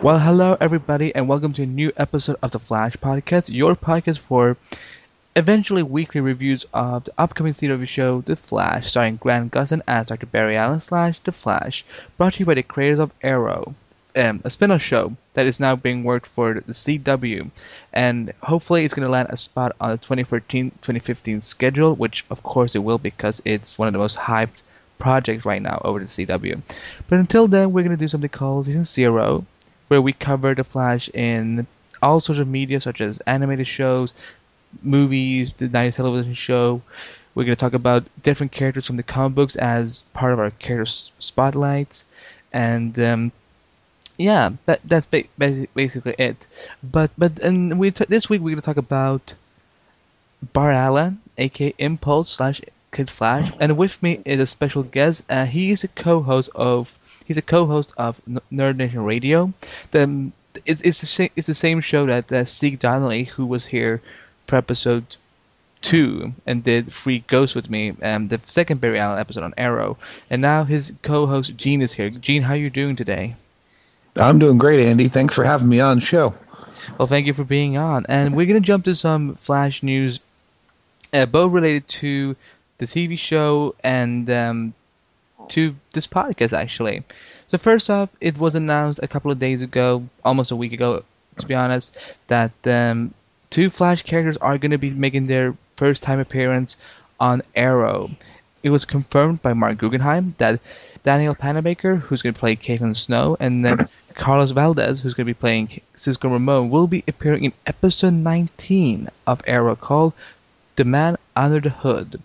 Well, hello everybody, and welcome to a new episode of the Flash Podcast, your podcast for eventually weekly reviews of the upcoming CW show, The Flash, starring Grant Gustin as Dr. Barry Allen slash The Flash, brought to you by the creators of Arrow, um, a spin-off show that is now being worked for the CW, and hopefully it's going to land a spot on the 2014-2015 schedule, which of course it will because it's one of the most hyped projects right now over the CW. But until then, we're going to do something called Season Zero where we cover the Flash in all sorts of media, such as animated shows, movies, the 90s television show. We're going to talk about different characters from the comic books as part of our character spotlights, and um, yeah, that, that's ba- basically it. But but and we t- this week we're going to talk about Bart Allen, aka Impulse slash Kid Flash, and with me is a special guest. Uh, he is a co-host of He's a co-host of Nerd Nation Radio. The it's it's the same, it's the same show that uh, Steve Donnelly, who was here for episode two and did Three Ghosts with me, um, the second Barry Allen episode on Arrow, and now his co-host Gene is here. Gene, how are you doing today? I'm doing great, Andy. Thanks for having me on the show. Well, thank you for being on, and we're gonna jump to some Flash news, uh, both related to the TV show and um, to this podcast actually. So first off, it was announced a couple of days ago, almost a week ago, to be honest, that um, two Flash characters are going to be making their first time appearance on Arrow. It was confirmed by Marc Guggenheim that Danielle Panabaker, who's going to play Caitlin Snow, and then Carlos Valdes, who's going to be playing Cisco Ramon, will be appearing in episode 19 of Arrow called The Man Under the Hood.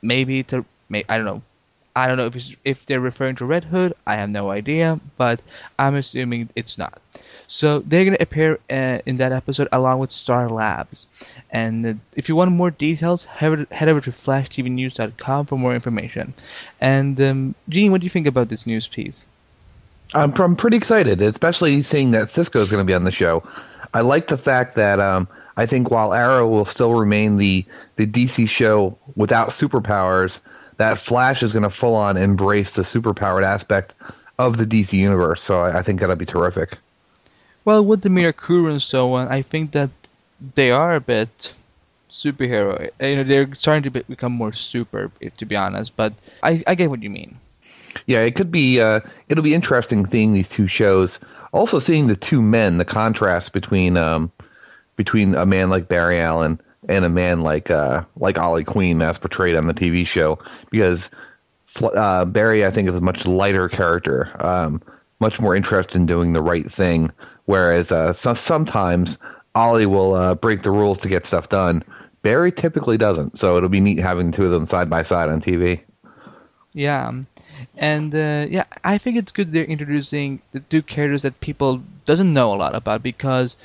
Maybe it's a, I don't know, I don't know if if they're referring to Red Hood. I have no idea, but I'm assuming it's not. So they're gonna appear uh, in that episode along with Star Labs. And uh, if you want more details, head, head over to flashtvnews.com for more information. And um, Gene, what do you think about this news piece? I'm, I'm pretty excited, especially seeing that Cisco is going to be on the show. I like the fact that um, I think while Arrow will still remain the the DC show without superpowers that Flash is going to full on embrace the superpowered aspect of the DC universe. So I, I think that'll be terrific. Well, with the Mirakuru and so on, I think that they are a bit superhero. You know, they're starting to be, become more super, to be honest. But I, I get what you mean. Yeah, it could be. Uh, it'll be interesting seeing these two shows. Also, seeing the two men, the contrast between um, between a man like Barry Allen and a man like uh, like Ollie Queen as portrayed on the TV show because uh, Barry I think is a much lighter character, um, much more interested in doing the right thing, whereas uh, so, sometimes Ollie will uh, break the rules to get stuff done. Barry typically doesn't, so it'll be neat having the two of them side by side on TV. Yeah, and uh, yeah, I think it's good they're introducing the two characters that people doesn't know a lot about because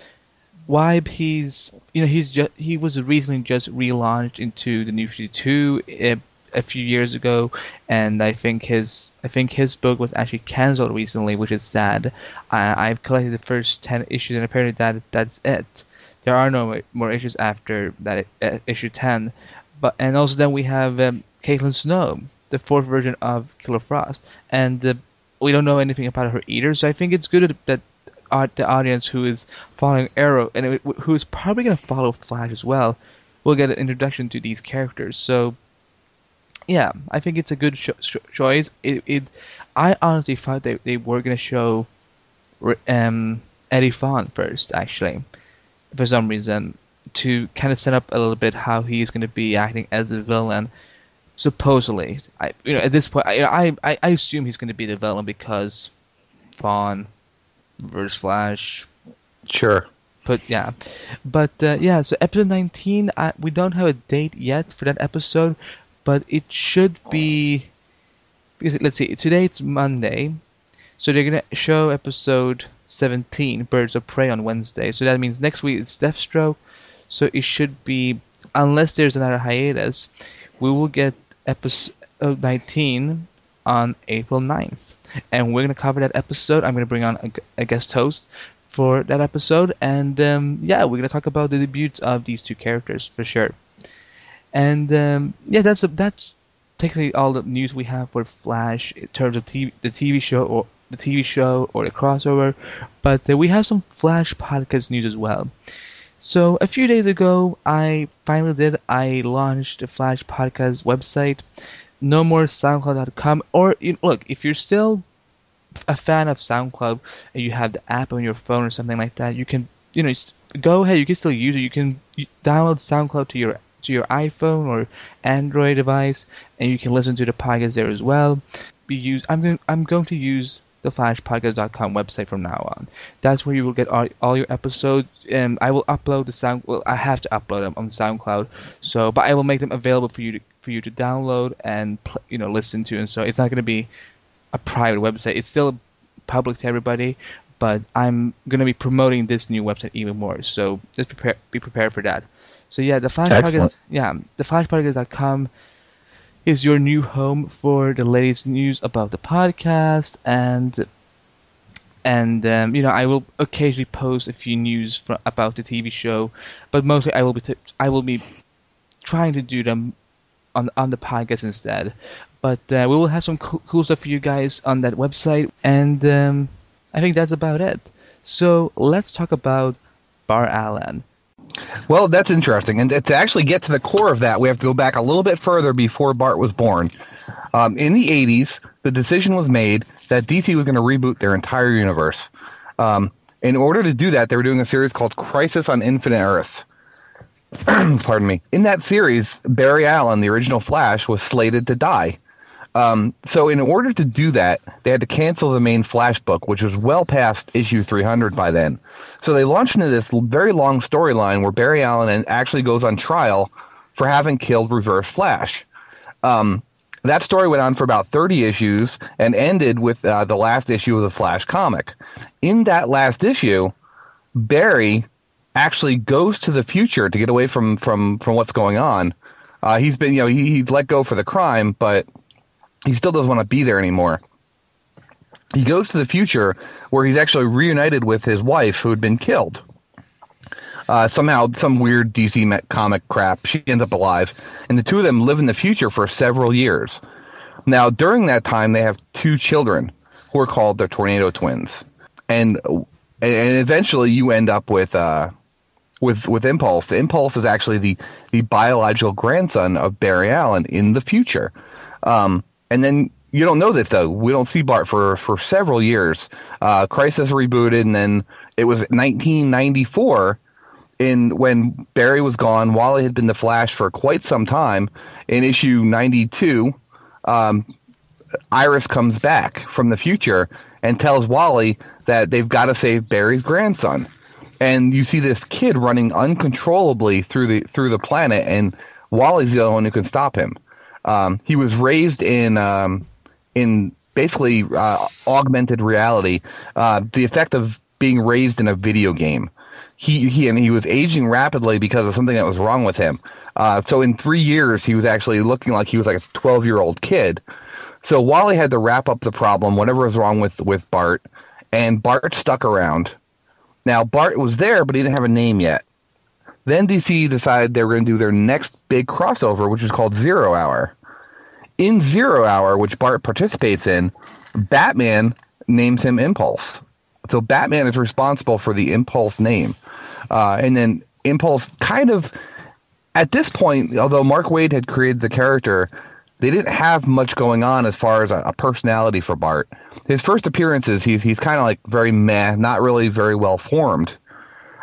why he's you know he's just he was recently just relaunched into the New 52 a, a, few years ago, and I think his I think his book was actually canceled recently, which is sad. I, I've collected the first ten issues, and apparently that that's it. There are no more issues after that uh, issue ten, but and also then we have um, Caitlin Snow, the fourth version of Killer Frost, and uh, we don't know anything about her either. So I think it's good that the audience who is following Arrow and it, who is probably going to follow Flash as well will get an introduction to these characters. So, yeah, I think it's a good choice. It, it, I honestly thought they, they were going to show um, Eddie Thawne first, actually, for some reason, to kind of set up a little bit how he's going to be acting as the villain. Supposedly, I you know at this point, I I, I assume he's going to be the villain because Thawne versus Flash. Sure. But yeah, but uh, yeah. So episode nineteen, uh, we don't have a date yet for that episode, but it should be. Because let's see, today it's Monday, so they're gonna show episode seventeen, Birds of Prey, on Wednesday. So that means next week it's Deathstroke. So it should be, unless there's another hiatus, we will get episode nineteen on April 9th and we're gonna cover that episode. I'm gonna bring on a, a guest host for that episode, and um, yeah, we're gonna talk about the debuts of these two characters for sure. And um, yeah, that's a, that's technically all the news we have for Flash in terms of TV, the TV show or the TV show or the crossover, but uh, we have some Flash podcast news as well. So a few days ago, I finally did. I launched the Flash podcast website. No more SoundCloud.com. Or you look, if you're still a fan of SoundCloud and you have the app on your phone or something like that, you can you know go ahead. You can still use it. You can download SoundCloud to your to your iPhone or Android device, and you can listen to the podcast there as well. Be use. I'm going. I'm going to use the flashpodcast.com website from now on. That's where you will get all, all your episodes. And I will upload the sound. Well, I have to upload them on SoundCloud. So, but I will make them available for you to for you to download and you know listen to. And so it's not going to be a private website. It's still public to everybody. But I'm going to be promoting this new website even more. So just prepare, be prepared for that. So yeah, the Flash Podcast, yeah, the flashpodcast.com is your new home for the latest news about the podcast and and um, you know I will occasionally post a few news for, about the TV show, but mostly I will be t- I will be trying to do them on on the podcast instead. But uh, we will have some cool, cool, stuff for you guys on that website, and um, I think that's about it. So let's talk about Bart Allen. Well, that's interesting. And to actually get to the core of that, we have to go back a little bit further before Bart was born. Um, in the 80s, the decision was made that DC was going to reboot their entire universe. Um, in order to do that, they were doing a series called Crisis on Infinite Earths. Pardon me. In that series, Barry Allen, the original Flash, was slated to die. Um, so, in order to do that, they had to cancel the main Flash book, which was well past issue 300 by then. So, they launched into this very long storyline where Barry Allen actually goes on trial for having killed Reverse Flash. Um, that story went on for about 30 issues and ended with uh, the last issue of the Flash comic. In that last issue, Barry actually goes to the future to get away from from from what's going on. Uh, he's been, you know, he, he's let go for the crime, but he still doesn't want to be there anymore. He goes to the future where he's actually reunited with his wife who had been killed. Uh, somehow, some weird DC met comic crap, she ends up alive, and the two of them live in the future for several years. Now, during that time, they have two children who are called the Tornado Twins, and and eventually you end up with uh, with with Impulse. Impulse is actually the the biological grandson of Barry Allen in the future. Um, and then you don't know this though. We don't see Bart for for several years. Uh, Crisis rebooted, and then it was 1994 in when Barry was gone. Wally had been the Flash for quite some time. In issue 92, um, Iris comes back from the future and tells Wally that they've got to save Barry's grandson. And you see this kid running uncontrollably through the through the planet, and Wally's the only one who can stop him. Um, he was raised in um, in basically uh, augmented reality, uh, the effect of being raised in a video game. He he and he was aging rapidly because of something that was wrong with him. Uh, so in three years, he was actually looking like he was like a twelve year old kid. So Wally had to wrap up the problem, whatever was wrong with with Bart, and Bart stuck around. Now Bart was there, but he didn't have a name yet. Then DC decided they were going to do their next big crossover, which is called Zero Hour in Zero Hour, which Bart participates in, Batman names him Impulse. So Batman is responsible for the Impulse name. Uh, and then Impulse kind of, at this point, although Mark Waid had created the character, they didn't have much going on as far as a, a personality for Bart. His first appearances, he's he's kind of like very meh, not really very well formed.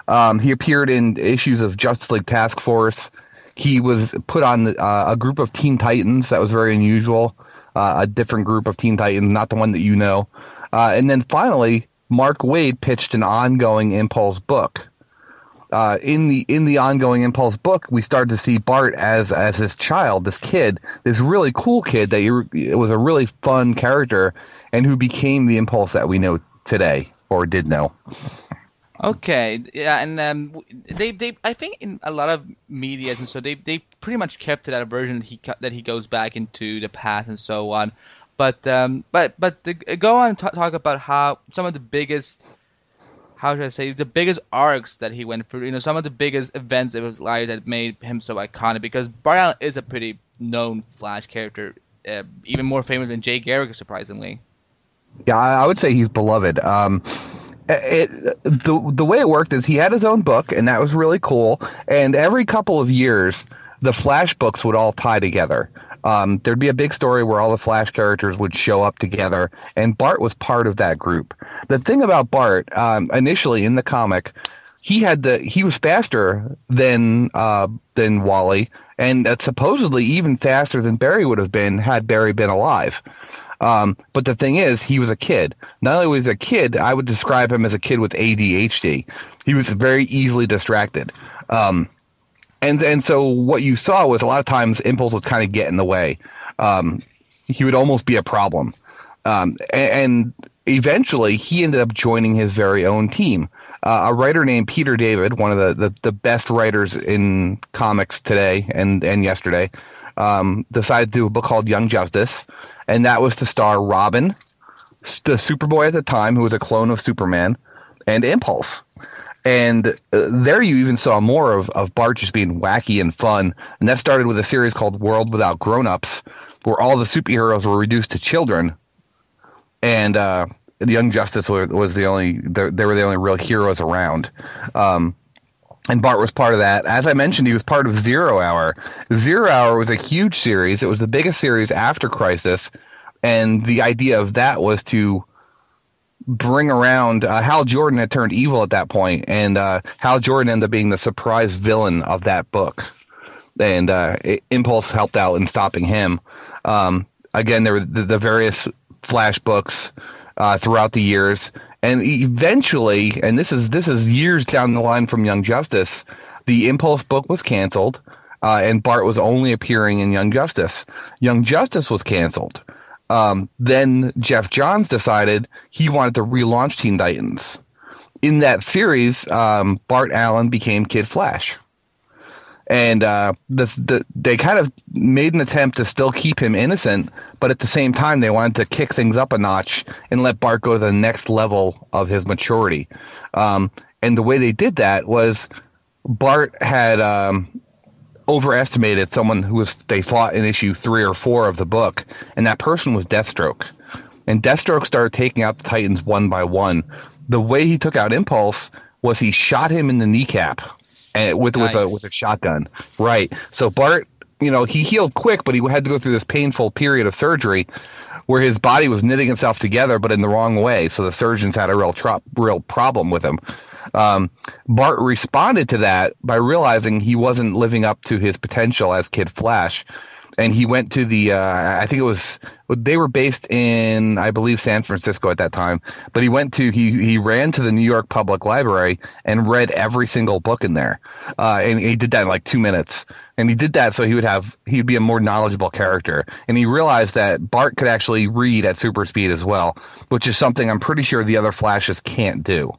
Um, he appeared in issues of Justice League Task Force he was put on uh, a group of Teen Titans that was very unusual, uh, a different group of Teen Titans, not the one that you know. Uh, and then finally, Mark Waid pitched an ongoing Impulse book. Uh, in the in the ongoing Impulse book, we started to see Bart as as this child, this kid, this really cool kid that you, it was a really fun character, and who became the Impulse that we know today or did know. Okay, yeah, and um, they they I think in a lot of medias and so they they pretty much kept that version that he that he goes back into the past and so on, but um, but but the, go on and talk, talk about how some of the biggest how should I say the biggest arcs that he went through. You know, some of the biggest events of his life that made him so iconic. Because Barry Allen is a pretty known Flash character, uh, even more famous than Jay Garrick, surprisingly. Yeah, I would say he's beloved. Um, it, the the way it worked is he had his own book, and that was really cool. And every couple of years, the Flash books would all tie together. Um, there'd be a big story where all the Flash characters would show up together, and Bart was part of that group. The thing about Bart, um, initially in the comic, he had the he was faster than uh, than Wally, and uh, supposedly even faster than Barry would have been had Barry been alive. Um, but the thing is, he was a kid. Not only was he a kid, I would describe him as a kid with ADHD. He was very easily distracted. Um, and and so what you saw was a lot of times impulse would kind of get in the way. Um, he would almost be a problem. Um, and, and, eventually he ended up joining his very own team. Uh, a writer named Peter David, one of the, the, the, best writers in comics today and, and yesterday, um, decided to do a book called Young Justice, and that was to star Robin, the Superboy at the time, who was a clone of Superman, and Impulse. And uh, there you even saw more of, of Bart just being wacky and fun. And that started with a series called World Without Grown-Ups, where all the superheroes were reduced to children. And uh, the Young Justice was, was the only, they were the only real heroes around. Um, and Bart was part of that. As I mentioned, he was part of Zero Hour. Zero Hour was a huge series. It was the biggest series after Crisis, and the idea of that was to bring around uh, Hal Jordan had turned evil at that point, and uh, Hal Jordan ended up being the surprise villain of that book, and uh, Impulse helped out in stopping him. Um, again, there were the, the various Flash books uh, throughout the years, and eventually, and this is this is years down the line from Young Justice, the Impulse book was canceled. Uh, and Bart was only appearing in Young Justice. Young Justice was canceled. Um, then Geoff Johns decided he wanted to relaunch Teen Titans. In that series, um, Bart Allen became Kid Flash. And uh, the, the, they kind of made an attempt to still keep him innocent, but at the same time, they wanted to kick things up a notch and let Bart go to the next level of his maturity. Um, and the way they did that was Bart had um, overestimated someone who was they fought in issue three or four of the book, and that person was Deathstroke. And Deathstroke started taking out the Titans one by one. The way he took out Impulse was he shot him in the kneecap and eh, with nice. with a with a shotgun. Right. So Bart, you know, he healed quick, but he had to go through this painful period of surgery where his body was knitting itself together, but in the wrong way. So the surgeons had a real tro- real problem with him. Um, Bart responded to that by realizing he wasn't living up to his potential as Kid Flash. And he went to the, uh, I think it was, they were based in, I believe, San Francisco at that time. But he went to, he, he ran to the New York Public Library and read every single book in there. Uh, and he did that in like two minutes. And he did that so he would have, he'd be a more knowledgeable character. And he realized that Bart could actually read at super speed as well, which is something I'm pretty sure the other Flashes can't do.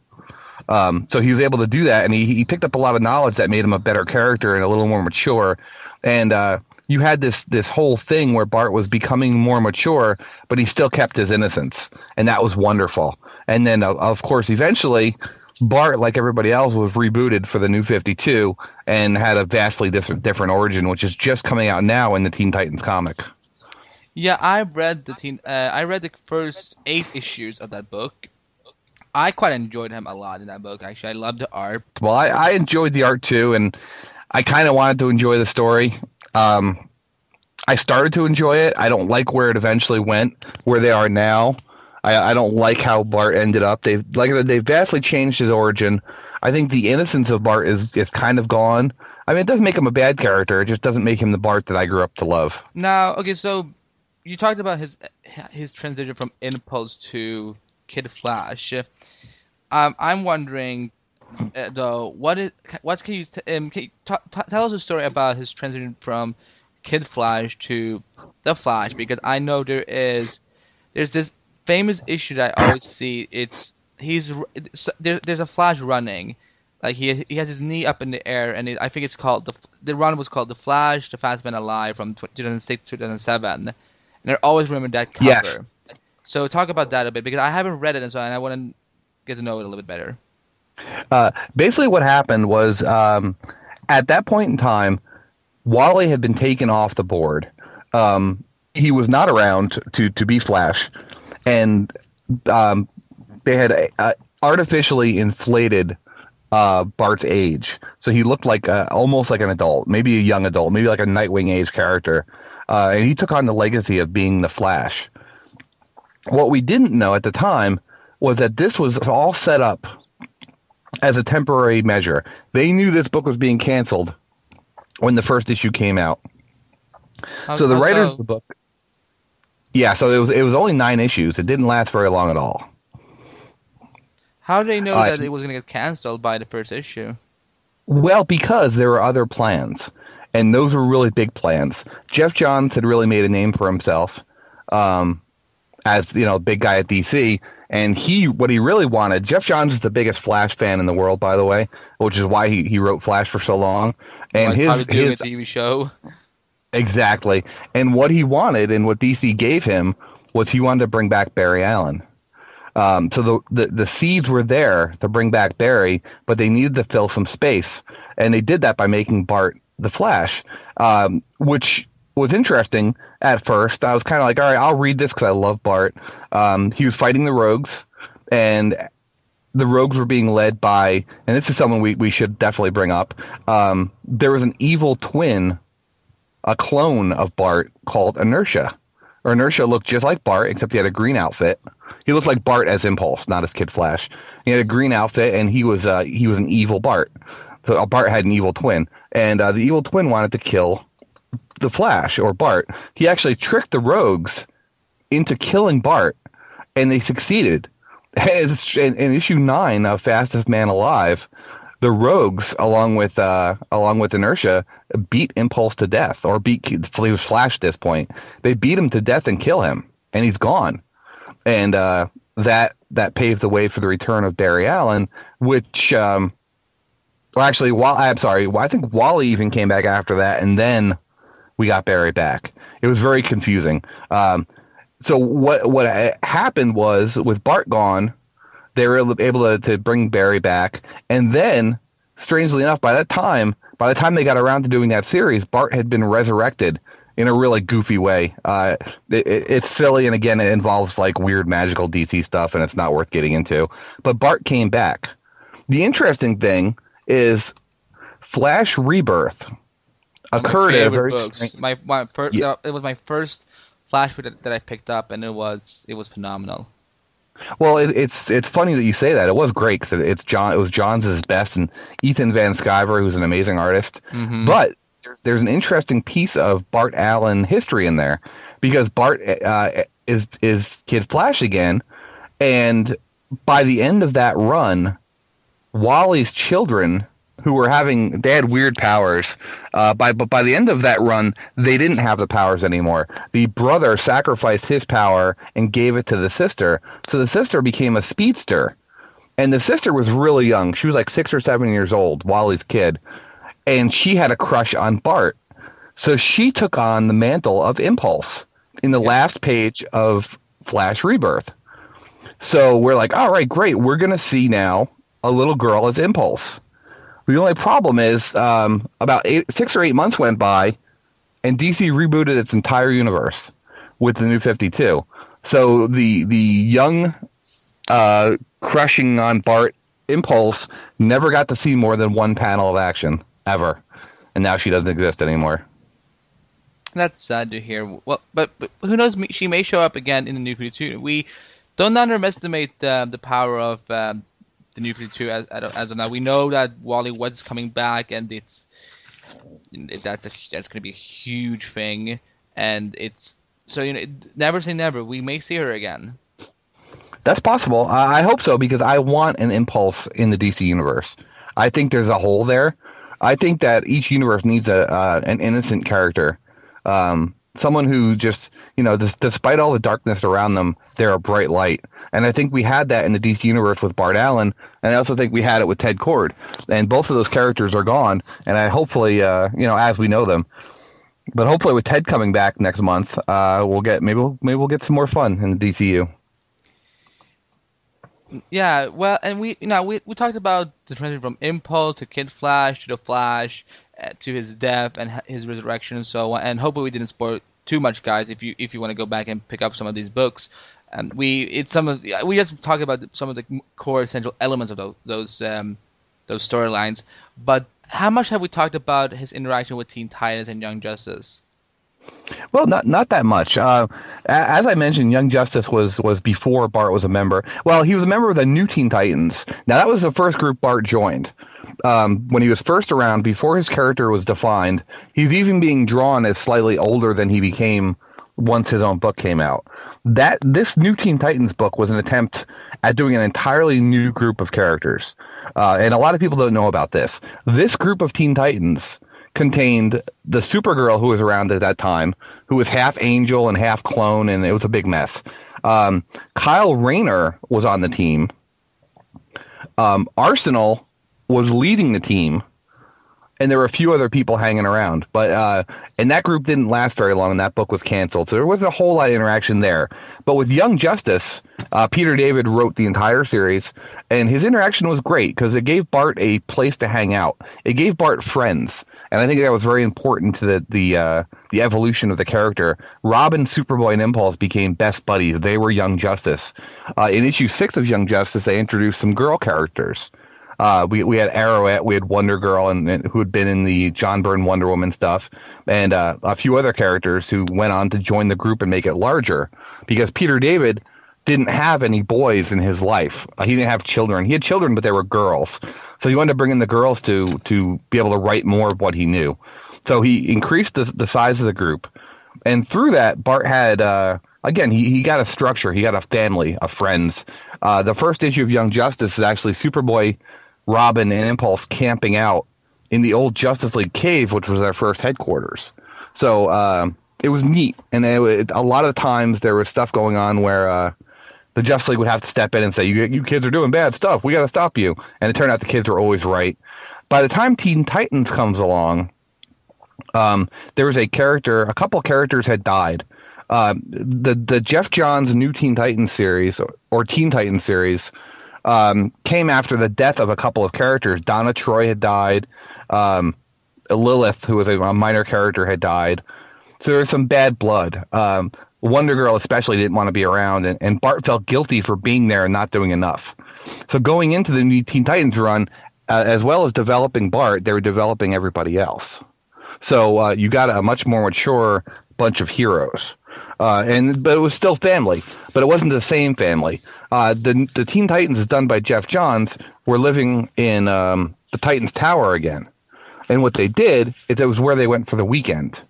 Um, so he was able to do that, and he, he picked up a lot of knowledge that made him a better character and a little more mature. And uh, you had this this whole thing where Bart was becoming more mature, but he still kept his innocence, and that was wonderful. And then, uh, of course, eventually. Bart, like everybody else, was rebooted for the new 52 and had a vastly different, different origin, which is just coming out now in the Teen Titans comic. Yeah, I read the teen. Uh, I read the first eight issues of that book, I quite enjoyed him a lot in that book. Actually, I loved the art. Well, I, I enjoyed the art too, and I kind of wanted to enjoy the story. Um, I started to enjoy it. I don't like where it eventually went, where they are now. I, I don't like how Bart ended up. They've like they've vastly changed his origin. I think the innocence of Bart is is kind of gone. I mean, it doesn't make him a bad character. It just doesn't make him the Bart that I grew up to love. Now, okay, so you talked about his his transition from Impulse to Kid Flash. Um, I'm wondering, though, what is what can you, t- um, can you t- t- tell us a story about his transition from Kid Flash to the Flash? Because I know there is there's this famous issue that I always see. It's he's there, there's a Flash running. Like he he has his knee up in the air, and it, I think it's called the the run was called the Flash, the Fast Man Alive from 2006 2007, and I always remember that cover. Yes. So talk about that a bit because I haven't read it, and so I want to get to know it a little bit better. Uh, basically, what happened was um, at that point in time, Wally had been taken off the board. Um, he was not around to to be Flash, and um, they had uh, artificially inflated uh, Bart's age, so he looked like uh, almost like an adult, maybe a young adult, maybe like a Nightwing age character, uh, and he took on the legacy of being the Flash. What we didn't know at the time was that this was all set up as a temporary measure. They knew this book was being canceled when the first issue came out. So the writers of the book, yeah. So it was it was only nine issues. It didn't last very long at all. How did they know Uh, that it was going to get canceled by the first issue? Well, because there were other plans, and those were really big plans. Geoff Johns had really made a name for himself um, as you know, big guy at DC, and he what he really wanted. Geoff Johns is the biggest Flash fan in the world, by the way, which is why he, he wrote Flash for so long. And like his his a TV show. Exactly. And what he wanted and what DC gave him was he wanted to bring back Barry Allen. Um, so the, the the seeds were there to bring back Barry, but they needed to fill some space, and they did that by making Bart the Flash, um, which was interesting at first. I was kind of like, all right, I'll read this because I love Bart. Um, he was fighting the Rogues, and the Rogues were being led by, and this is someone we, we should definitely bring up. Um, there was an evil twin a clone of Bart called Inertia. Or Inertia looked just like Bart, except he had a green outfit. He looked like Bart as Impulse, not as Kid Flash. He had a green outfit, and he was uh, he was an evil Bart. So uh, Bart had an evil twin, and uh, the evil twin wanted to kill the Flash or Bart. He actually tricked the Rogues into killing Bart, and they succeeded. In, issue nine of Fastest Man Alive, the Rogues, along with uh, along with Inertia, beat Impulse to death, or beat he was Flash at this point. They beat him to death and kill him, and he's gone. And uh, that that paved the way for the return of Barry Allen, which. Um, well, actually, Wall- I'm sorry. I think Wally even came back after that, and then we got Barry back. It was very confusing. Um, so what what happened was with Bart gone, they were able to, to bring Barry back, and then strangely enough, by that time, by the time they got around to doing that series, Bart had been resurrected in a really goofy way. Uh, it, it- it's silly, and again, it involves like weird magical DC stuff, and it's not worth getting into. But Bart came back. The interesting thing is Flash Rebirth occurred at a very books. My my first. Yeah. it was my first Flash book that, that I picked up, and it was it was phenomenal. Well, it, it's it's funny that you say that. It was great because it's John. It was John's best, and Ethan Van Sciver, who's an amazing artist. Mhm. But there's, there's an interesting piece of Bart Allen history in there because Bart uh, is is Kid Flash again, and by the end of that run, Wally's children who were having they had weird powers. Uh, by but by the end of that run, they didn't have the powers anymore. The brother sacrificed his power and gave it to the sister, so the sister became a speedster. And the sister was really young. She was like six or seven years old, Wally's kid, and she had a crush on Bart. So she took on the mantle of Impulse in the last page of Flash Rebirth. So we're like, all right, great. We're going to see now a little girl as Impulse. The only problem is um, about eight, six or eight months went by, and DC rebooted its entire universe with the New Fifty Two. So the the young uh, crushing on Bart Impulse never got to see more than one panel of action ever, and now she doesn't exist anymore. That's sad to hear. Well, but, but who knows? She may show up again in the New 52. We don't underestimate uh, the power of um, the New 52 as, as of now. We know that Wally is coming back, and it's that's a, that's going to be a huge thing. And it's so you know, never say never. We may see her again. That's possible. I I hope so because I want an impulse in the DC universe. I think there's a hole there. I think that each universe needs a uh, an innocent character, um, someone who just you know, this, despite all the darkness around them, they're a bright light. And I think we had that in the DC universe with Bart Allen, and I also think we had it with Ted Kord. And both of those characters are gone. And I hopefully, uh, you know, as we know them. But hopefully, with Ted coming back next month, uh, we'll get maybe we'll, maybe we'll get some more fun in the DCU. Yeah, well, and we you know we we talked about the transition from Impulse to Kid Flash to the Flash to his death and his resurrection and so on. And hopefully we didn't spoil too much, guys. If you if you want to go back and pick up some of these books, and we it's some of we just talk about some of the core essential elements of those those um, those storylines. But how much have we talked about his interaction with Teen Titans and Young Justice? Well, not not that much. Uh, as I mentioned, Young Justice was was before Bart was a member. Well, he was a member of the New Teen Titans. Now that was the first group Bart joined. Um, when he was first around, before his character was defined, he's even being drawn as slightly older than he became once his own book came out. That this New Teen Titans book was an attempt at doing an entirely new group of characters, uh, and a lot of people don't know about this. This group of Teen Titans contained the Supergirl who was around at that time, who was half angel and half clone, and it was a big mess. Um, Kyle Rayner was on the team. Um, Arsenal was leading the team and there were a few other people hanging around. But uh, and that group didn't last very long, and that book was canceled. So there wasn't a whole lot of interaction there. But with Young Justice, uh, Peter David wrote the entire series, and his interaction was great because it gave Bart a place to hang out. It gave Bart friends, and I think that was very important to the the uh, the evolution of the character. Robin, Superboy, and Impulse became best buddies. They were Young Justice. Uh, in issue six of Young Justice, they introduced some girl characters. Uh, we we had Arrowette, we had Wonder Girl, and, and, who had been in the John Byrne Wonder Woman stuff, and uh, a few other characters who went on to join the group and make it larger. Because Peter David didn't have any boys in his life. Uh, he didn't have children. He had children, but they were girls. So he wanted to bring in the girls to to be able to write more of what he knew. So he increased the the size of the group, and through that, Bart had. Uh, again, he, he got a structure. He got a family of friends. Uh, the first issue of Young Justice is actually Superboy Robin and Impulse camping out in the old Justice League cave, which was their first headquarters. So uh, it was neat, and it, it, a lot of times there was stuff going on where uh, the Justice League would have to step in and say, "You you kids are doing bad stuff. We got to stop you." And it turned out the kids were always right. By the time Teen Titans comes along, um, there was a character. A couple characters had died. Uh, the the Geoff Johns New Teen Titans series or, or Teen Titans series um, came after the death of a couple of characters. Donna Troy had died. Um, Lilith, who was a, minor character, had died. So there was some bad blood. Um, Wonder Girl especially didn't want to be around, and, and, Bart felt guilty for being there and not doing enough. So going into the new Teen Titans run, uh, as well as developing Bart, they were developing everybody else. So uh, you got a much more mature bunch of heroes. Uh, and but it was still family, but it wasn't the same family. Uh, the the Teen Titans is done by Geoff Johns. Were living in um, the Titans Tower again, and what they did is it was where they went for the weekend,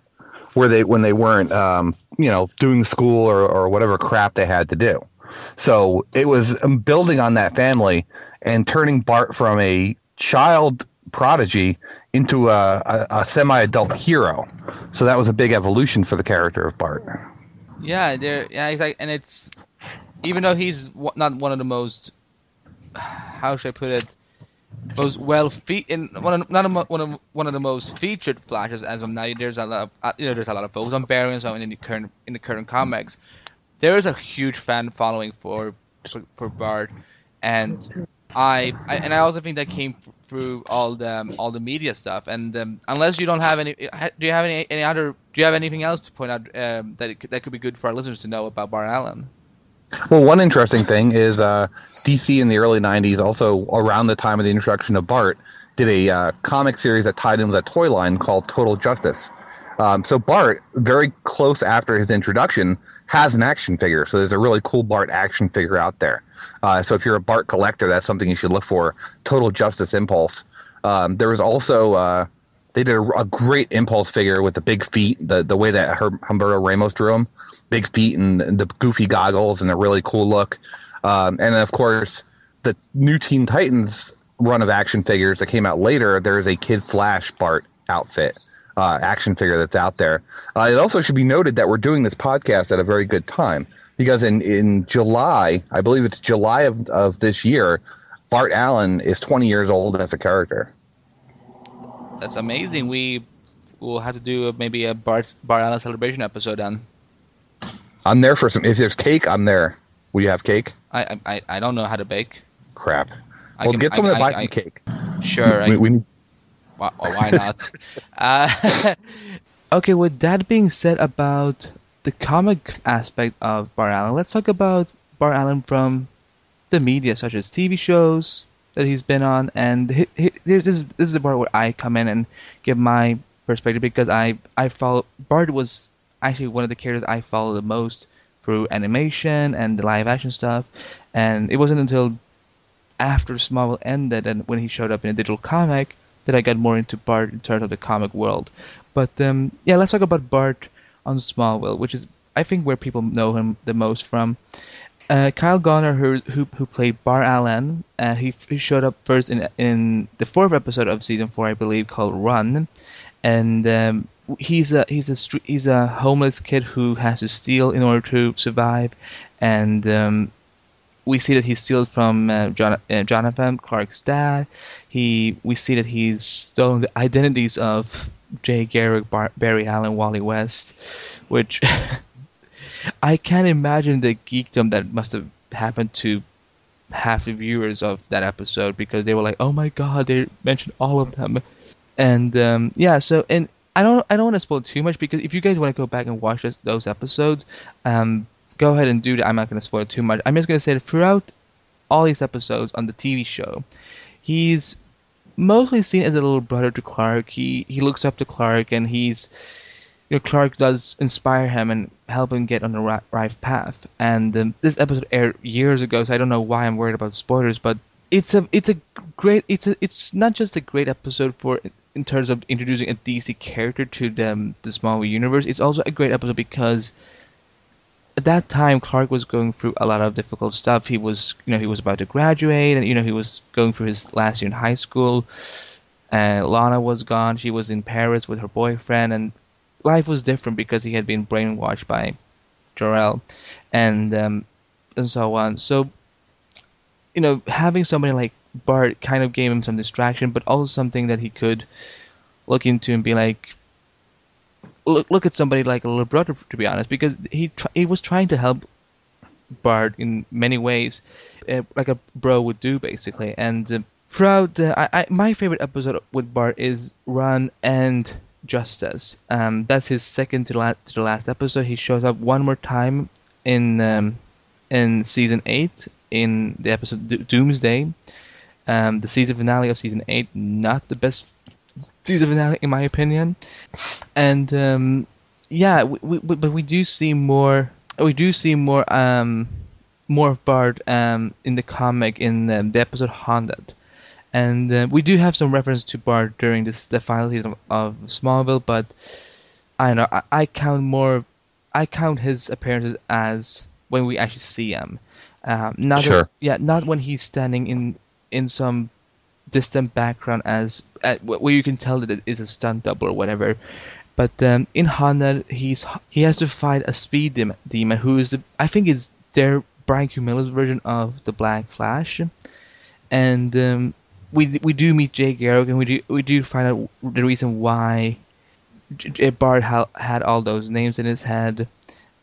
where they when they weren't um, you know doing school or or whatever crap they had to do. So it was um, building on that family and turning Bart from a child prodigy into a, a, a semi-adult hero. So that was a big evolution for the character of Bart. Yeah, there. Yeah, exactly. And it's even though he's not one of the most, how should I put it, most well fe- in one of not a, one of one of the most featured flashes as of now. There's a lot of uh, you know there's a lot of folks on Barry and so in the current in the current comics. There is a huge fan following for for, for Bart, and I, I, and I also think that came through all the um, all the media stuff. And um, unless you don't have any, do you have any any other? Do you have anything else to point out um, that it, that could be good for our listeners to know about Bart Allen? Well, one interesting thing is uh, DC in the early '90s, also around the time of the introduction of Bart, did a uh, comic series that tied in with a toy line called Total Justice. Um, so Bart, very close after his introduction, has an action figure. So there's a really cool Bart action figure out there. Uh, so if you're a Bart collector, that's something you should look for. Total Justice Impulse. Um, there was also uh, they did a, a, great Impulse figure with the big feet, the the way that Her- Humberto Ramos drew him, big feet and, the goofy goggles and a really cool look. Um, and of course, the new Teen Titans run of action figures that came out later. There's a Kid Flash Bart outfit. Uh, action figure that's out there. Uh, it also should be noted that we're doing this podcast at a very good time because in, in July, I believe it's July of, of this year, Bart Allen is 20 years old as a character. That's amazing. We will have to do maybe a Bart, Bart Allen celebration episode then. I'm there for some. If there's cake, I'm there. Will you have cake? I I, I don't know how to bake. Crap. I well, can, get someone I, to buy some cake. Sure. We, we need... why, why not? uh, okay, with that being said about the comic aspect of Bart Allen, let's talk about Bart Allen from the media, such as TV shows that he's been on. And he, he, this is this is the part where I come in and give my perspective because I I follow Bart was actually one of the characters I follow the most through animation and the live action stuff. And it wasn't until after Smallville ended and when he showed up in a digital comic that I got more into Bart in terms of the comic world. But um, yeah, let's talk about Bart on Smallville, which is I think where people know him the most from. Uh, Kyle Gallner, who, who who played Bart Allen, uh, he, he showed up first in in the fourth episode of season four, I believe, called Run, and um, he's a he's a he's a homeless kid who has to steal in order to survive, and um, we see that he steals from uh, John, uh, Jonathan Clark's dad. He we see that he's stolen the identities of Jay Garrick, Bar- Barry Allen, Wally West, which I can't imagine the geekdom that must have happened to half the viewers of that episode because they were like, "Oh my god, they mentioned all of them," and um, yeah. So and I don't I don't want to spoil too much because if you guys want to go back and watch those episodes, um, go ahead and do that. I'm not going to spoil too much. I'm just going to say that throughout all these episodes on the TV show, he's mostly seen as a little brother to Clark. He he looks up to Clark and he's you know, Clark does inspire him and help him get on the right path. And um, this episode aired years ago, so I don't know why I'm worried about spoilers. But it's a it's a great it's a it's not just a great episode for in terms of introducing a DC character to the the Smallville universe. It's also a great episode because at that time Clark was going through a lot of difficult stuff. He was you know he was about to graduate, and you know he was going through his last year in high school. Uh, Lana was gone. She was in Paris with her boyfriend, and life was different because he had been brainwashed by Jor-El and um, and so on. So you know, having somebody like Bart kind of gave him some distraction, but also something that he could look into and be like, look look at somebody like a little brother, to be honest, because he tr- he was trying to help Bart in many ways, uh, like a bro would do, basically. And uh, throughout the, I, I, my favorite episode with Bart is Run and Justice. Um, that's his second to, la- to the last episode. He shows up one more time in um, in season eight in the episode Do- Doomsday. Um, the season finale of season eight, not the best season finale in my opinion. And um, yeah, we, we, but we do see more. We do see more um, more of Bart um, in the comic in um, the episode Haunted and uh, we do have some reference to Bart during this the final season of, of Smallville, but I don't know. I, I, count more. I count his appearances as when we actually see him. Um, not sure. Yeah, not when he's standing in in some distant background as uh, where you can tell that it is a stunt double or whatever. But um, in Haunted, he's he has to fight a speed demon, demon who is the, I think is their Brian Q. Miller's version of the Black Flash, and um, we we do meet Jay Garrick, and we do we do find out the reason why Bart ha- had all those names in his head,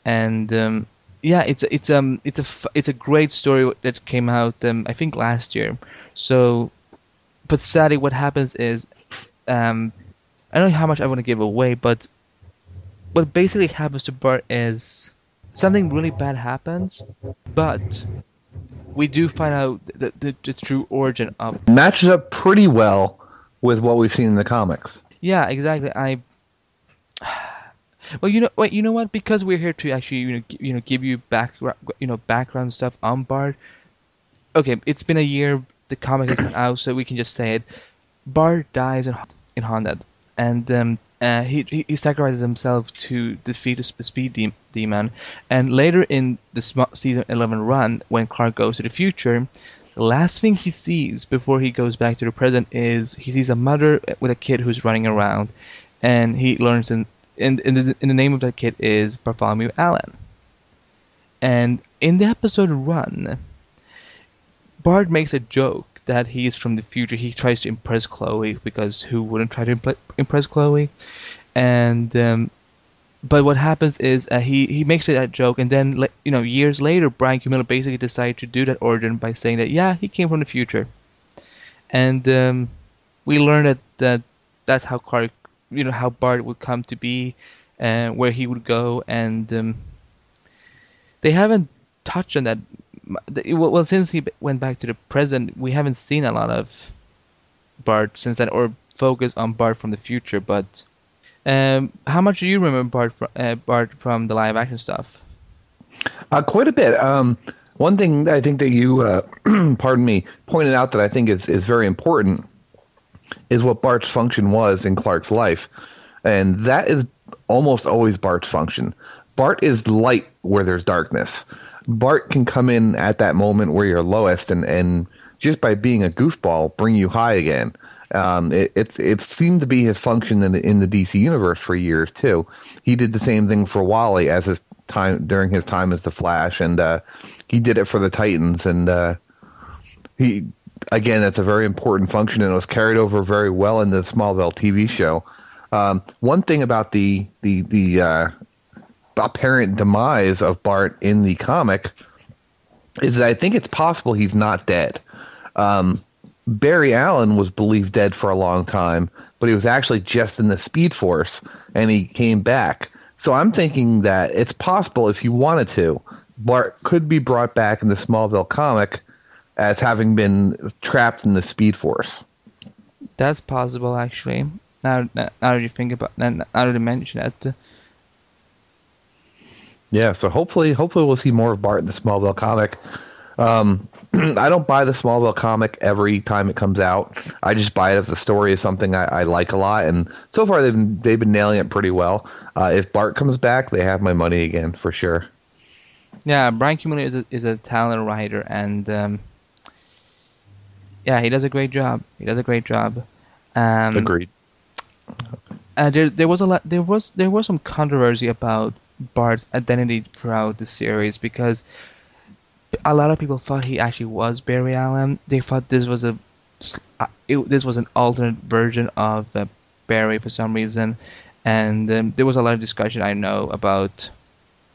and um, yeah, it's it's um it's a it's a great story that came out um, I think last year. So, but sadly, what happens is, um, I don't know how much I want to give away, but what basically happens to Bart is something really bad happens, but we do find out the, the, the true origin of matches up pretty well with what we've seen in the comics. Yeah, exactly. I well, you know, wait, you know what? Because we're here to actually, you know, you know, give you back, you know, background stuff on Bart. Okay, it's been a year. The comic has come out, so we can just say it. Bart dies in in Haunted, and um, uh, he, he sacrifices himself to defeat the speed de- demon. And later in the season 11 run, when Clark goes to the future, the last thing he sees before he goes back to the present is he sees a mother with a kid who's running around, and he learns in in, in, the, the name of that kid is Bartholomew Allen. And in the episode Run, Bart makes a joke that he is from the future. He tries to impress Chloe because who wouldn't try to impress Chloe? And um, but what happens is uh, he he makes it a joke, and then you know years later, Brian. Miller basically decided to do that origin by saying that yeah, he came from the future, and um, we learned that that that's how Clark, you know, how Bart would come to be, and where he would go, and um, they haven't touched on that. Well, since he went back to the present, we haven't seen a lot of Bart since then, or focus on Bart from the future. But um, how much do you remember Bart, from, uh, Bart from the live action stuff? Uh, quite a bit. Um, one thing I think that you, uh, pardon me, pointed out that I think is, is very important is what Bart's function was in Clark's life. And that is almost always Bart's function. Bart is light where there's darkness. Bart can come in at that moment where you're lowest and, and just by being a goofball bring you high again. Um, it, it, it seemed to be his function in the, in the DC universe for years too. He did the same thing for Wally as his time during his time as the Flash, and uh, he did it for the Titans. And uh, he again, that's a very important function, and it was carried over very well in the Smallville TV show. Um, one thing about the the the uh, apparent demise of Bart in the comic is that I think it's possible he's not dead. Um, Barry Allen was believed dead for a long time, but he was actually just in the Speed Force, and he came back. So I'm thinking that it's possible if you wanted to, Bart could be brought back in the Smallville comic as having been trapped in the Speed Force. That's possible, actually. Now, now that you think about, now that you mention it. Yeah, so hopefully, hopefully we'll see more of Bart in the Smallville comic. Um, I don't buy the Smallville comic every time it comes out. I just buy it if the story is something I, I like a lot, and so far they've been, they've been nailing it pretty well. Uh, if Bart comes back, they have my money again for sure. Yeah, Bryan. Miller is a, is a talented writer, and um, yeah, he does a great job. He does a great job. Um, Agreed. Uh, there, there was a lot. There was there was some controversy about Bart's identity throughout the series because a lot of people thought he actually was Barry Allen. They thought this was a uh, it, this was an alternate version of uh, Barry for some reason, and um, there was a lot of discussion I know about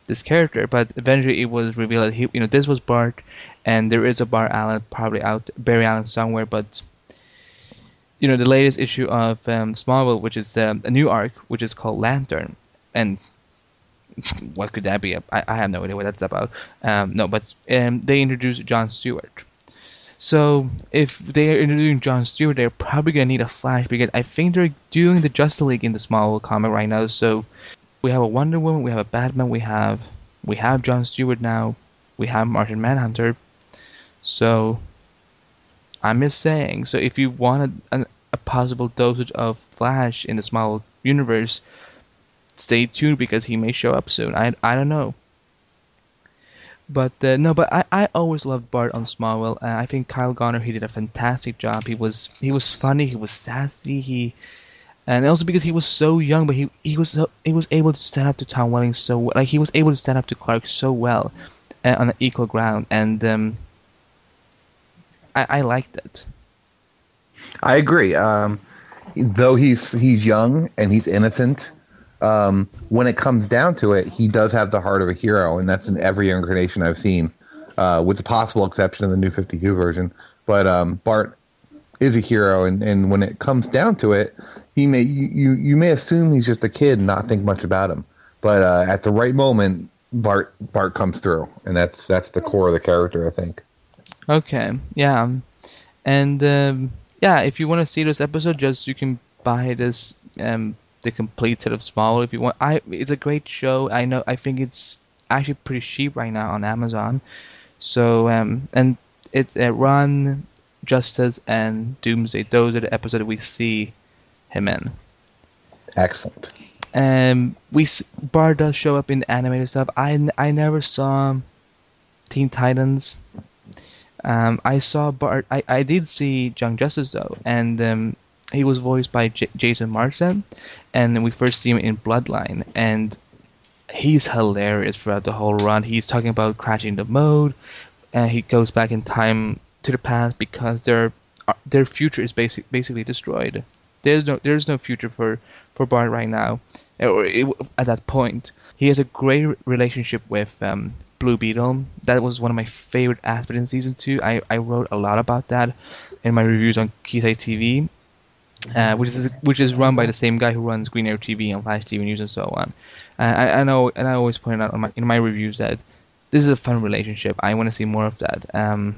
this character. But eventually, it was revealed that he, you know, this was Bart, and there is a Bart Allen probably out Barry Allen somewhere. But you know, the latest issue of um, Smallville, which is um, a new arc, which is called Lantern, and what could that be? I, I have no idea what that's about. Um, no, but um, they introduced John Stewart. So if they are introducing John Stewart, they're probably gonna need a Flash because I think they're doing the Justice League in the Smallville comic right now. So we have a Wonder Woman, we have a Batman, we have we have John Stewart now, we have Martian Manhunter. So I'm just saying. So if you wanted a, a possible dosage of Flash in the Smallville universe, stay tuned because he may show up soon. I I don't know. But uh, no, but I, I always loved Bart on Smallville. Uh, I think Kyle Gallner he did a fantastic job. He was he was funny. He was sassy. He and also because he was so young, but he he was so, he was able to stand up to Tom Welling so like he was able to stand up to Clark so well uh, on an equal ground, and um, I I liked it. I agree. Um, though he's he's young and he's innocent, um, when it comes down to it, he does have the heart of a hero, and that's in every incarnation I've seen, uh, with the possible exception of the new 52 version. But um, Bart is a hero, and, and when it comes down to it, he may you, you may assume he's just a kid and not think much about him. But uh, at the right moment, Bart Bart comes through, and that's that's the core of the character, I think. Okay, yeah, and um, yeah, if you want to see this episode, just you can buy this um, the complete set of Smallville if you want. I it's a great show. I know. I think it's actually pretty cheap right now on Amazon. So um and it's a Run, Justice, and Doomsday. Those are the episodes we see him in. Excellent. Um, we Bart does show up in the animated stuff. I I never saw Teen Titans. Um, I saw Bart. I, I did see Young Justice though, and um, he was voiced by J- Jason Marsden, and we first see him in Bloodline, and he's hilarious throughout the whole run. He's talking about crashing the mode, and he goes back in time to the past because their uh, their future is basic, basically destroyed. There's no there's no future for for Bart right now, or it, at that point. He has a great relationship with um, Blue Beetle. That was one of my favorite aspects in season two. I, I wrote a lot about that in my reviews on Kisei TV uh, which is which is run by the same guy who runs Green Arrow TV and Flash TV News and so on. Uh, I, I know, and I always point out in my, in my reviews that this is a fun relationship. I want to see more of that. Um,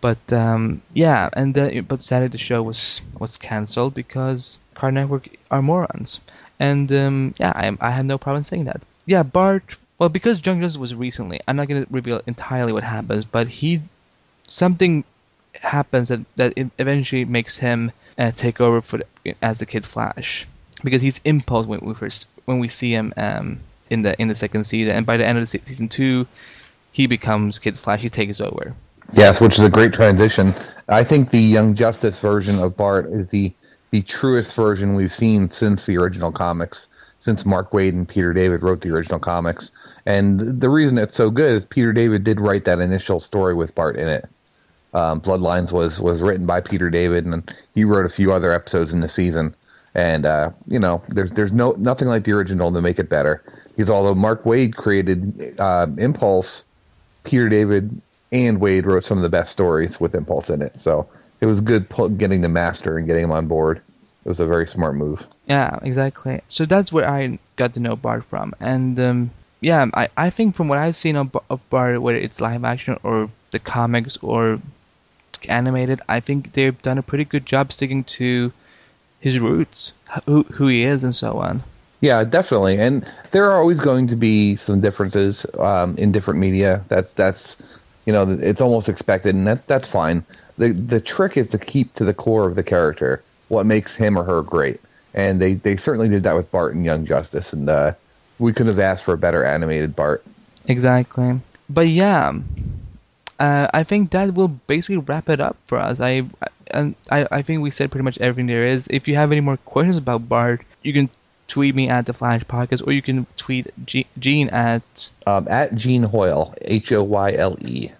but um, yeah, and the, but sadly the show was was canceled because Cartoon Network are morons. And um, yeah, I, I have no problem saying that. Yeah, Bart. Well, because Young Justice was recently, I'm not going to reveal entirely what happens, but he something happens that that eventually makes him uh, take over for the, as the Kid Flash because he's Impulse when we first when we see him um, in the in the second season, and by the end of the se- season two, he becomes Kid Flash. He takes over. Yes, which is a great transition. I think the Young Justice version of Bart is the the truest version we've seen since the original comics, since Mark Waid and Peter David wrote the original comics. And the reason it's so good is Peter David did write that initial story with Bart in it. Um, Bloodlines was was written by Peter David, and he wrote a few other episodes in the season. And uh, you know, there's there's no nothing like the original to make it better. Because although Mark Waid created uh, Impulse, Peter David and Waid wrote some of the best stories with Impulse in it. So it was good getting the master and getting him on board. It was a very smart move. Yeah, exactly. So that's where I got to know Bart from, and um, yeah, I, I think from what I've seen of, of Bart, whether it's live action or the comics or animated, I think they've done a pretty good job sticking to his roots, who who he is, and so on. Yeah, definitely. And there are always going to be some differences um, in different media. That's that's you know it's almost expected, and that that's fine. the The trick is to keep to the core of the character, what makes him or her great. And they they certainly did that with Bart and Young Justice, and uh, we couldn't have asked for a better animated Bart. Exactly. But yeah, uh, I think that will basically wrap it up for us. I and I, I think we said pretty much everything there is. If you have any more questions about Bart, you can tweet me at the Flash Podcast, or you can tweet G- Gene at um, at Gene Hoyle, H O Y L E.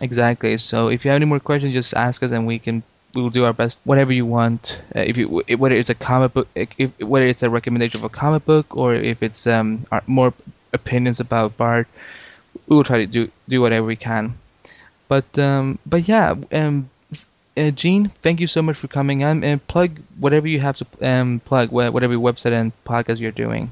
Exactly. So if you have any more questions, just ask us, and we can we will do our best. Whatever you want, uh, if you whether it's a comic book, if whether it's a recommendation of a comic book, or if it's um more opinions about Bart, we will try to do do whatever we can. But um, but yeah, um, uh, Gene, thank you so much for coming on and plug whatever you have to um, plug, whatever website and podcast you're doing.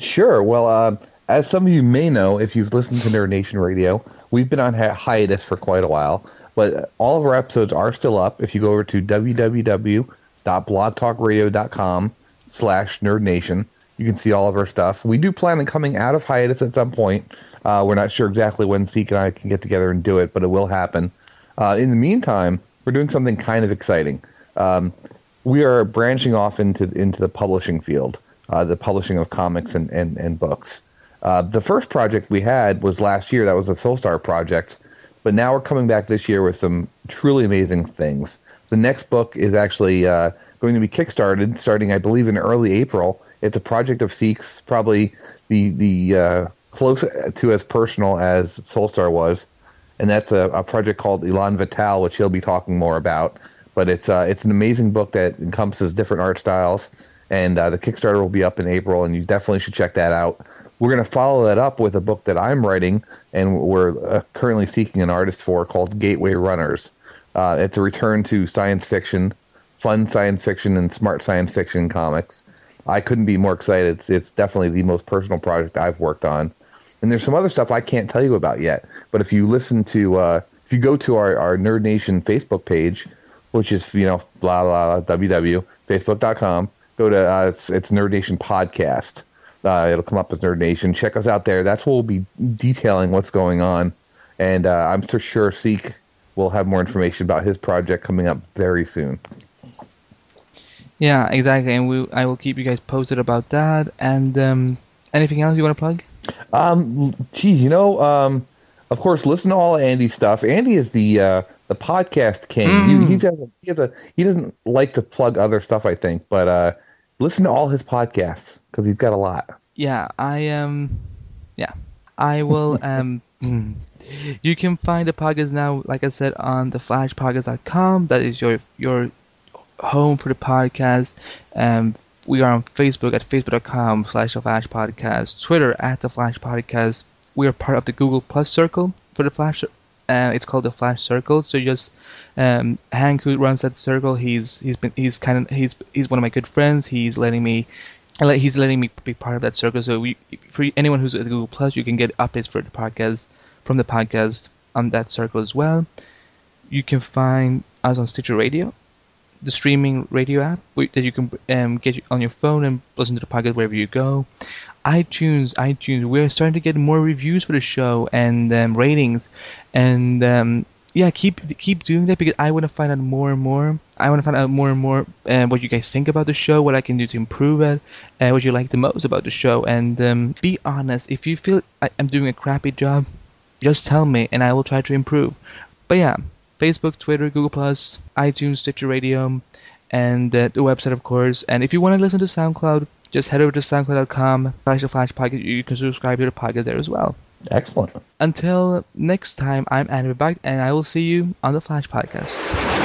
Sure. Well, uh, as some of you may know, if you've listened to Nerd Nation Radio, we've been on hi- hiatus for quite a while, but all of our episodes are still up. If you go over to www.blogtalkradio.com slash Nerd Nation, you can see all of our stuff. We do plan on coming out of hiatus at some point. Uh, we're not sure exactly when Seek and I can get together and do it, but it will happen. Uh, in the meantime, we're doing something kind of exciting. Um, we are branching off into into the publishing field, uh, the publishing of comics and and, and books. Uh, the first project we had was last year. That was the Soulstar project, but now we're coming back this year with some truly amazing things. The next book is actually uh, going to be kickstarted, starting I believe in early April. It's a project of Seek's, probably the the uh, close to as personal as Soulstar was, and that's a, a project called Elan Vital, which he'll be talking more about. But it's uh, it's an amazing book that encompasses different art styles, and uh, the Kickstarter will be up in April, and you definitely should check that out. We're going to follow that up with a book that I'm writing, and we're uh, currently seeking an artist for called Gateway Runners. Uh, it's a return to science fiction, fun science fiction, and smart science fiction comics. I couldn't be more excited. It's, it's definitely the most personal project I've worked on. And there's some other stuff I can't tell you about yet. But if you listen to, uh, if you go to our, our Nerd Nation Facebook page, which is, you know, blah, blah, blah, www, facebook.com, go to, uh, it's, it's Nerd Nation Podcast. Uh, it'll come up as Nerd Nation. Check us out there. That's where we'll be detailing what's going on. And uh, I'm for sure Seek will have more information about his project coming up very soon. Yeah, exactly. And we, I will keep you guys posted about that. And um, anything else you want to plug? Um, geez, you know, um, of course, listen to all Andy's stuff. Andy is the uh, the podcast king. Mm. He, he, has a, he has a he doesn't like to plug other stuff, I think, but uh, listen to all his podcasts because he's got a lot. Yeah, I um, yeah, I will um. You can find the podcast now, like I said, on theflashpodcast.com. That is your your home for the podcast. Um, we are on Facebook at facebook.com slash the Flash Podcast, Twitter at the Flash Podcast. We are part of the Google Plus circle for the Flash Uh, it's called the Flash Circle. So just um, Hank, who runs that circle, he's he's been he's kind of he's he's one of my good friends. He's letting me. He's letting me be part of that circle. So we, for anyone who's at Google Plus, you can get updates for the podcast from the podcast on that circle as well. You can find us on Stitcher Radio, the streaming radio app that you can um, get on your phone and listen to the podcast wherever you go iTunes, iTunes. We're starting to get more reviews for the show and um, ratings, and um, yeah, keep keep doing that because I want to find out more and more. I want to find out more and more uh, what you guys think about the show, what I can do to improve it, and uh, what you like the most about the show. And um, be honest. If you feel I, am doing a crappy job, just tell me, and I will try to improve. But yeah, Facebook, Twitter, Google Plus, iTunes, Stitcher Radio, and uh, the website, of course. And if you want to listen to SoundCloud, just head over to soundcloud.com slash the Flash Podcast. You can subscribe to the podcast there as well. Excellent. Until next time, I'm Andrew Back, and I will see you on the Flash Podcast.